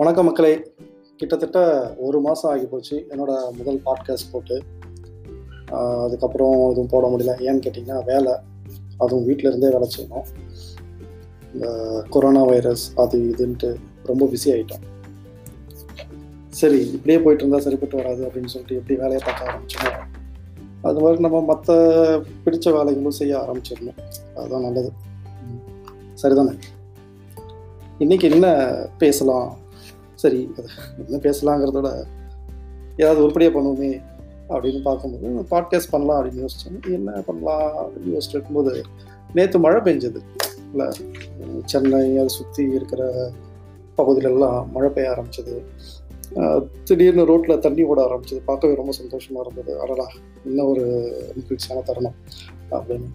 வணக்கம் மக்களே. கிட்டத்தட்ட ஒரு மாதம் ஆகி போச்சு. என்னோட முதல் பாட்காஸ்ட் போட்டு. அதுக்கப்புறம் எதுவும் போட முடியல. ஏன்னு கேட்டிங்கன்னா வேலை. அதுவும் வீட்டில் இருந்தே வேலை செய்யணும். இந்த கொரோனா வைரஸ் அது இதுன்ட்டு ரொம்ப பிஸி ஆகிட்டோம் சரி இப்படியே போயிட்டு இருந்தால் சரிப்பட்டு வராது அப்படின்னு சொல்லிட்டு எப்படி வேலையை பார்க்க ஆரம்பிச்சோம் அது மாதிரி நம்ம மற்ற பிடிச்ச வேலைகளும் செய்ய ஆரம்பிச்சிடணும். அதுதான் நல்லது. சரிதானே? இன்னைக்கு என்ன பேசலாம்? சரி அது என்ன பேசலாங்கிறதோட ஏதாவது உருப்படியாக பண்ணுவோமே அப்படின்னு பார்க்கும்போது பாட்காஸ்ட் பண்ணலாம் அப்படின்னு யோசிச்சேன் என்ன பண்ணலாம்? அப்படின்னு யோசிச்சுட்டு இருக்கும்போது நேற்று மழை பெஞ்சது. இல்லை சென்னை அதை சுற்றி இருக்கிற பகுதியிலெல்லாம் மழை பெய்ய ஆரம்பிச்சது. திடீர்னு ரோட்டில் தண்ணி ஓட ஆரம்பிச்சது. பார்க்கவே ரொம்ப சந்தோஷமாக இருந்தது. அடடா இன்னும் ஒரு மகிழ்ச்சியான தருணம் அப்படின்னு.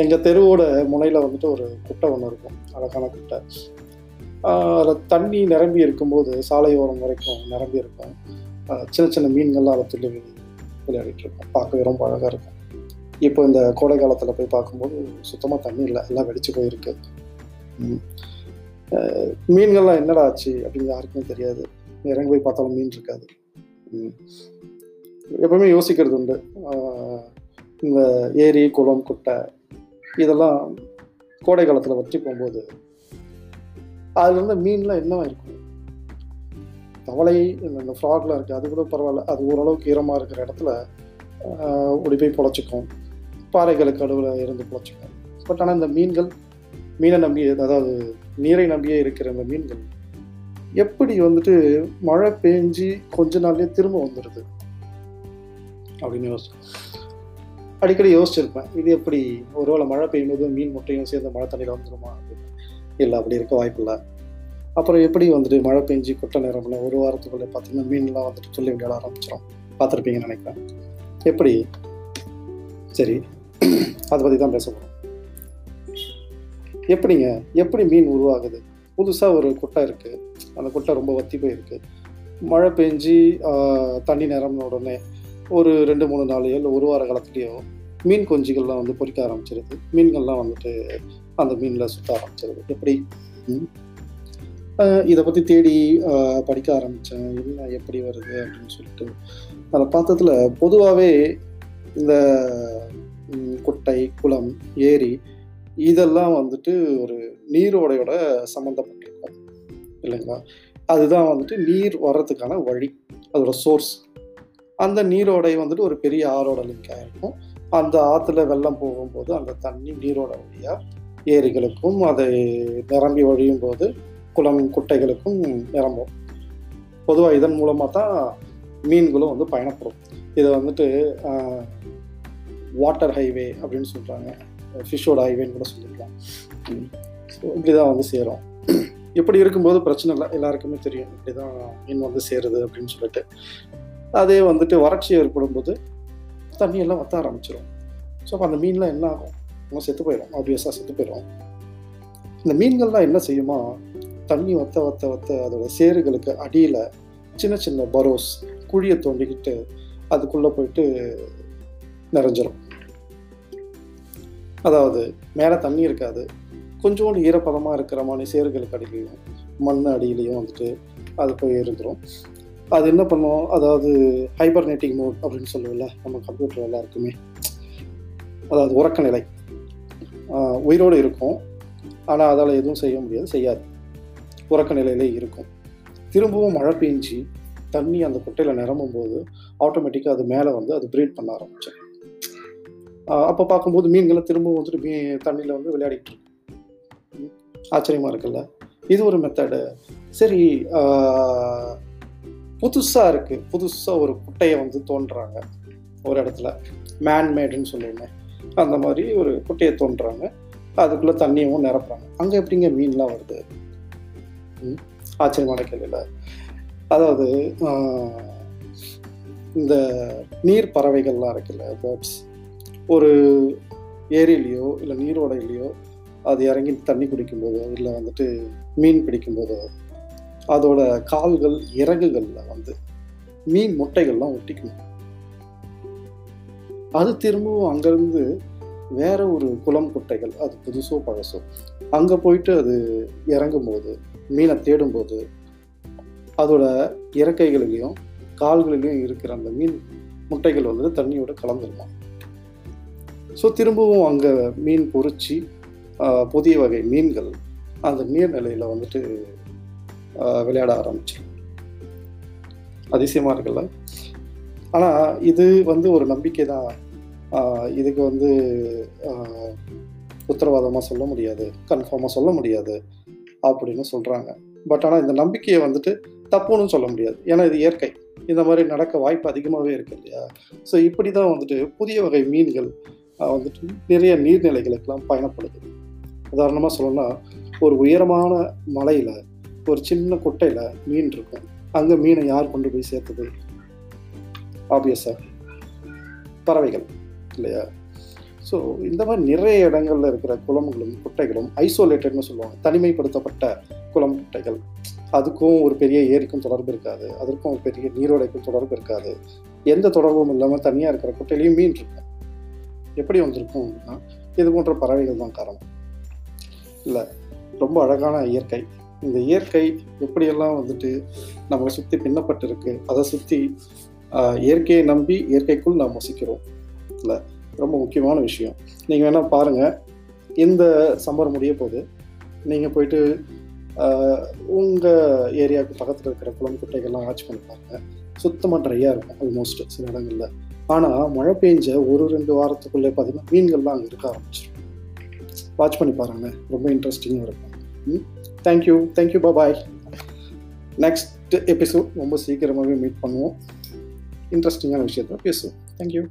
எங்கள் தெருவோட முனையில் வந்துட்டு ஒரு குட்டை ஒன்று இருக்கும். அழகான குட்டை. அதில் தண்ணி நிரம்பி இருக்கும்போது சாலையோரம் வரைக்கும் நிரம்பி இருக்கும். சின்ன சின்ன மீன்கள்லாம் அதை துள்ளி விளையாடிட்டு இருக்கும். பார்க்கவே ரொம்ப அழகாக இருக்கும். இப்போ இந்த கோடை காலத்தில் போய் பார்க்கும்போது சுத்தமாக தண்ணி இல்லை. எல்லாம் வெடிச்சு போயிருக்கு. மீன்கள்லாம் என்னடா ஆச்சு அப்படின்னு யாருக்குமே தெரியாது. இறங்கி போய் பார்த்தாலும் மீன் இருக்காது. எப்பவுமே யோசிக்கிறது உண்டு. இந்த ஏரி குளம் குட்டை இதெல்லாம் கோடை காலத்தில் வற்றி போகும்போது அதில் இருந்த மீன்லாம் என்ன இருக்கும்? தவளை இந்த- ஃப்ராக்லாம் இருக்குது அது கூட பரவாயில்ல. அது ஓரளவுக்கு ஈரமாக இருக்கிற இடத்துல ஓடி போய் பொழைச்சிக்கும். பாறைகளுக்கு நடுவில் இருந்து பொழைச்சிக்கும். பட் ஆனால் இந்த மீன்கள் மீனை நம்பி அதாவது நீரை நம்பியே இருக்கிற இந்த மீன்கள் எப்படி வந்துட்டு மழை பெஞ்சு கொஞ்ச நாள்லேயே திரும்ப வந்துடுது அப்படின்னு யோசிச்சு அடிக்கடி யோசிச்சிருப்பேன். இது எப்படி ஒருவேளை மழை பெய்யும்போது மீன் முட்டையும் சேர்ந்து மழை தண்ணியில் வந்துருமா? அப்படின்னு இல்லை அப்படி இருக்க வாய்ப்பில்லை அப்புறம் எப்படி வந்துட்டு மழை பெஞ்சு குட்டை நேரம்ல ஒரு வாரத்துக்குள்ளே பார்த்தீங்கன்னா மீன்லாம் வந்துட்டு சொல்லி விளையாட ஆரம்பிச்சிடும் பார்த்துருப்பீங்கன்னு நினைக்கிறேன். எப்படி? சரி அதை பற்றி தான் பேச போகிறோம் எப்படிங்க? எப்படி மீன் உருவாகுது? புதுசாக ஒரு குட்டை இருக்குது அந்த குட்டை ரொம்ப வத்தி போயிருக்கு. மழை பெஞ்சு தண்ணி நிரம்பின உடனே ஒரு ரெண்டு மூணு நாளையோ இல்லை ஒரு வார காலத்துலேயோ மீன் குஞ்சுகள்லாம் வந்து பொறிக்க ஆரம்பிச்சிருது. மீன்கள்லாம் வந்துட்டு அந்த மீனில் சுற்ற ஆரம்பிச்சிருது. எப்படி? இதை பற்றி தேடி படிக்க ஆரம்பித்தேன் என்ன எப்படி வருது அப்படின்னு சொல்லிட்டு. அதை பார்த்ததுல பொதுவாகவே இந்த குட்டை குளம் ஏரி இதெல்லாம் வந்துட்டு ஒரு நீரோடையோட சம்மந்தப்பட்டிருக்கும் இல்லைங்களா? அதுதான் வந்துட்டு நீர் வர்றதுக்கான வழி அதோட சோர்ஸ். அந்த நீரோடை வந்துட்டு ஒரு பெரிய ஆறோட லிங்க் ஆகிருக்கும் அந்த ஆற்றுல வெள்ளம் போகும்போது அந்த தண்ணி நீரோட வழியாக ஏரிகளுக்கும் அதை நிரம்பி வழியும் போது குளம் குட்டைகளுக்கும் நிரம்பும். பொதுவாக இதன் மூலமாக தான் மீன்களும் வந்து பயணப்படும். இதை வந்துட்டு வாட்டர் ஹைவே அப்படின்னு சொல்கிறாங்க ஃபிஷ்ஷோட ஹைவேன்னு கூட சொல்லிக்கலாம் ஸோ இப்படி தான் வந்து சேரும். இப்படி இருக்கும்போது பிரச்சனை இல்லை. எல்லாருக்குமே தெரியும். இப்படி தான் மீன் வந்து சேருது அப்படின்னு சொல்லிட்டு. அதே வந்துட்டு வறட்சி ஏற்படும் போது தண்ணியெல்லாம் வத்த ஆரம்பிச்சிடும் ஸோ அப்போ அந்த மீன்லாம் என்ன ஆகும் நம்ம செத்து போயிடும் ஆப்வியஸாக செத்து போயிடும் இந்த மீன்கள்லாம் என்ன செய்யுமா? தண்ணி வத்த வத்த வத்த அதோட சேறுகளுக்கு அடியில் சின்ன சின்ன பரோஸ் குழியை தோண்டிக்கிட்டு அதுக்குள்ளே போயிட்டு நிறைஞ்சிடும் அதாவது மேலே தண்ணி இருக்காது. கொஞ்சோண்டு ஈரப்பதமாக இருக்கிற மாதிரி சேறுகளுக்கு அடியிலையும் மண் அடியிலையும் வந்துட்டு அது போய் இருந்துடும் அது என்ன பண்ணும்? அதாவது ஹைபர்னேட்டிங் மோட் அப்படின்னு சொல்லுவோம்ல நம்ம கம்ப்யூட்டர் எல்லாருக்குமே. அதாவது உறக்க நிலை. உயிரோடு இருக்கும். ஆனால் அதால் எதுவும் செய்ய முடியாது செய்யாது. உறக்க நிலையிலே இருக்கும். திரும்பவும் மழை பெஞ்சு தண்ணி அந்த குட்டையில் நிரம்பும் போது ஆட்டோமேட்டிக்காக அது மேலே வந்து அது ப்ரீட் பண்ண ஆரம்பிச்சு அப்போ பார்க்கும்போது மீன்களை திரும்பவும் வந்துட்டு மீ தண்ணியில் வந்து விளையாடிட்டு ஆச்சரியமாக இருக்குல்ல? இது ஒரு மெத்தடு சரி புதுசாக இருக்குது புதுசாக ஒரு குட்டையை வந்து தோன்றாங்க. ஒரு இடத்துல. மேன்மேடுன்னு சொல்லுவோமே. அந்த மாதிரி ஒரு குட்டையை தோன்றாங்க. அதுக்குள்ளே தண்ணியும் நிரப்புறாங்க. அங்கே எப்படிங்க மீன்லாம் வருது? ஆச்சரியமான கேள்வியில். அதாவது இந்த நீர் பறவைகள்லாம் இருக்குல்ல பேர்ட்ஸ் ஒரு ஏரியிலையோ இல்லை நீரோடையிலையோ அது இறங்கி தண்ணி குடிக்கும்போதோ இல்லை வந்துட்டு மீன் பிடிக்கும்போதோ அதோட கால்கள் இறகுகளில் வந்து மீன் முட்டைகள்லாம் ஒட்டிக்கணும். அது திரும்பவும் அங்கேருந்து வேற ஒரு குளம் குட்டைகள் அது புதுசோ பழசோ அங்கே போயிட்டு அது இறங்கும்போது மீனை தேடும்போது அதோட இறக்கைகளிலையும் கால்களிலையும் இருக்கிற அந்த மீன் முட்டைகள் வந்து தண்ணியோட கலந்துருமா. ஸோ திரும்பவும் அங்கே மீன் பொறிச்சு புதிய வகை மீன்கள் அந்த நீர்நிலையில் வந்துட்டு விளையாட ஆரம்பித்தேன் அதிசயமாக இருக்குல்ல? ஆனால் இது வந்து ஒரு நம்பிக்கை தான். இதுக்கு வந்து உத்தரவாதமாக சொல்ல முடியாது கன்ஃபார்மாக சொல்ல முடியாது அப்படின்னு சொல்கிறாங்க பட் ஆனால் இந்த நம்பிக்கையை வந்துட்டு தப்புன்னு சொல்ல முடியாது. ஏன்னா இது இயற்கை. இந்த மாதிரி நடக்க வாய்ப்பு அதிகமாகவே இருக்கு இல்லையா? ஸோ இப்படி தான் வந்துட்டு புதிய வகை மீன்கள் வந்துட்டு நிறைய நீர்நிலைகளுக்கெல்லாம் பயணப்படுது. உதாரணமாக சொல்லணும்னா ஒரு உயரமான மலையில் ஒரு சின்ன குட்டையில் மீன் இருக்கும். அங்கே மீனை யார் கொண்டு போய் சேர்த்தது? ஆப்வியஸாக பறவைகள் இல்லையா? ஸோ இந்த மாதிரி நிறைய இடங்கள்ல இருக்கிற குளங்களும் குட்டைகளும் ஐசோலேட்டட்னு சொல்லுவாங்க. தனிமைப்படுத்தப்பட்ட குளம் குட்டைகள். அதுக்கும் ஒரு பெரிய ஏரிக்கும் தொடர்பு இருக்காது. அதற்கும் ஒரு பெரிய நீரோடைக்கும் தொடர்பு இருக்காது. எந்த தொடர்பும் இல்லாமல் தனியாக இருக்கிற குட்டையிலையும் மீன் இருக்கும். எப்படி வந்திருக்கும் அப்படின்னா இது போன்ற பறவைகள் தான் காரணம். இல்லை ரொம்ப அழகான இயற்கை. இந்த இயற்கை எப்படியெல்லாம் வந்துட்டு நம்மளை சுற்றி பின்னப்பட்டிருக்கு அதை சுற்றி இயற்கையை நம்பி இயற்கைக்குள் நாம் வசிக்கிறோம். இல்லை ரொம்ப முக்கியமான விஷயம். நீங்கள் வேணால் பாருங்கள் இந்த சம்மர் முடிய போது நீங்கள் போயிட்டு உங்கள் ஏரியாவுக்கு பக்கத்தில் இருக்கிற குளம் குட்டைகள்லாம் வாட்ச் பண்ணி பாருங்கள் சுத்தமாக ட்ரையாக இருக்கும் ஆல்மோஸ்ட் சில இடங்களில். ஆனால் மழை பெஞ்ச ஒரு ரெண்டு வாரத்துக்குள்ளே பார்த்தீங்கன்னா மீன்கள்லாம் அங்கே இருக்க ஆரம்பிச்சிடும் வாட்ச் பண்ணி பாருங்கள் ரொம்ப இன்ட்ரெஸ்டிங்காக இருக்கும். Thank you thank you bye next episode ரொம்ப சீக்கிரமாகவே மீட் பண்ணுவோம். இன்ட்ரெஸ்டிங்கான விஷயத்த பேசுவோம். தேங்க்யூ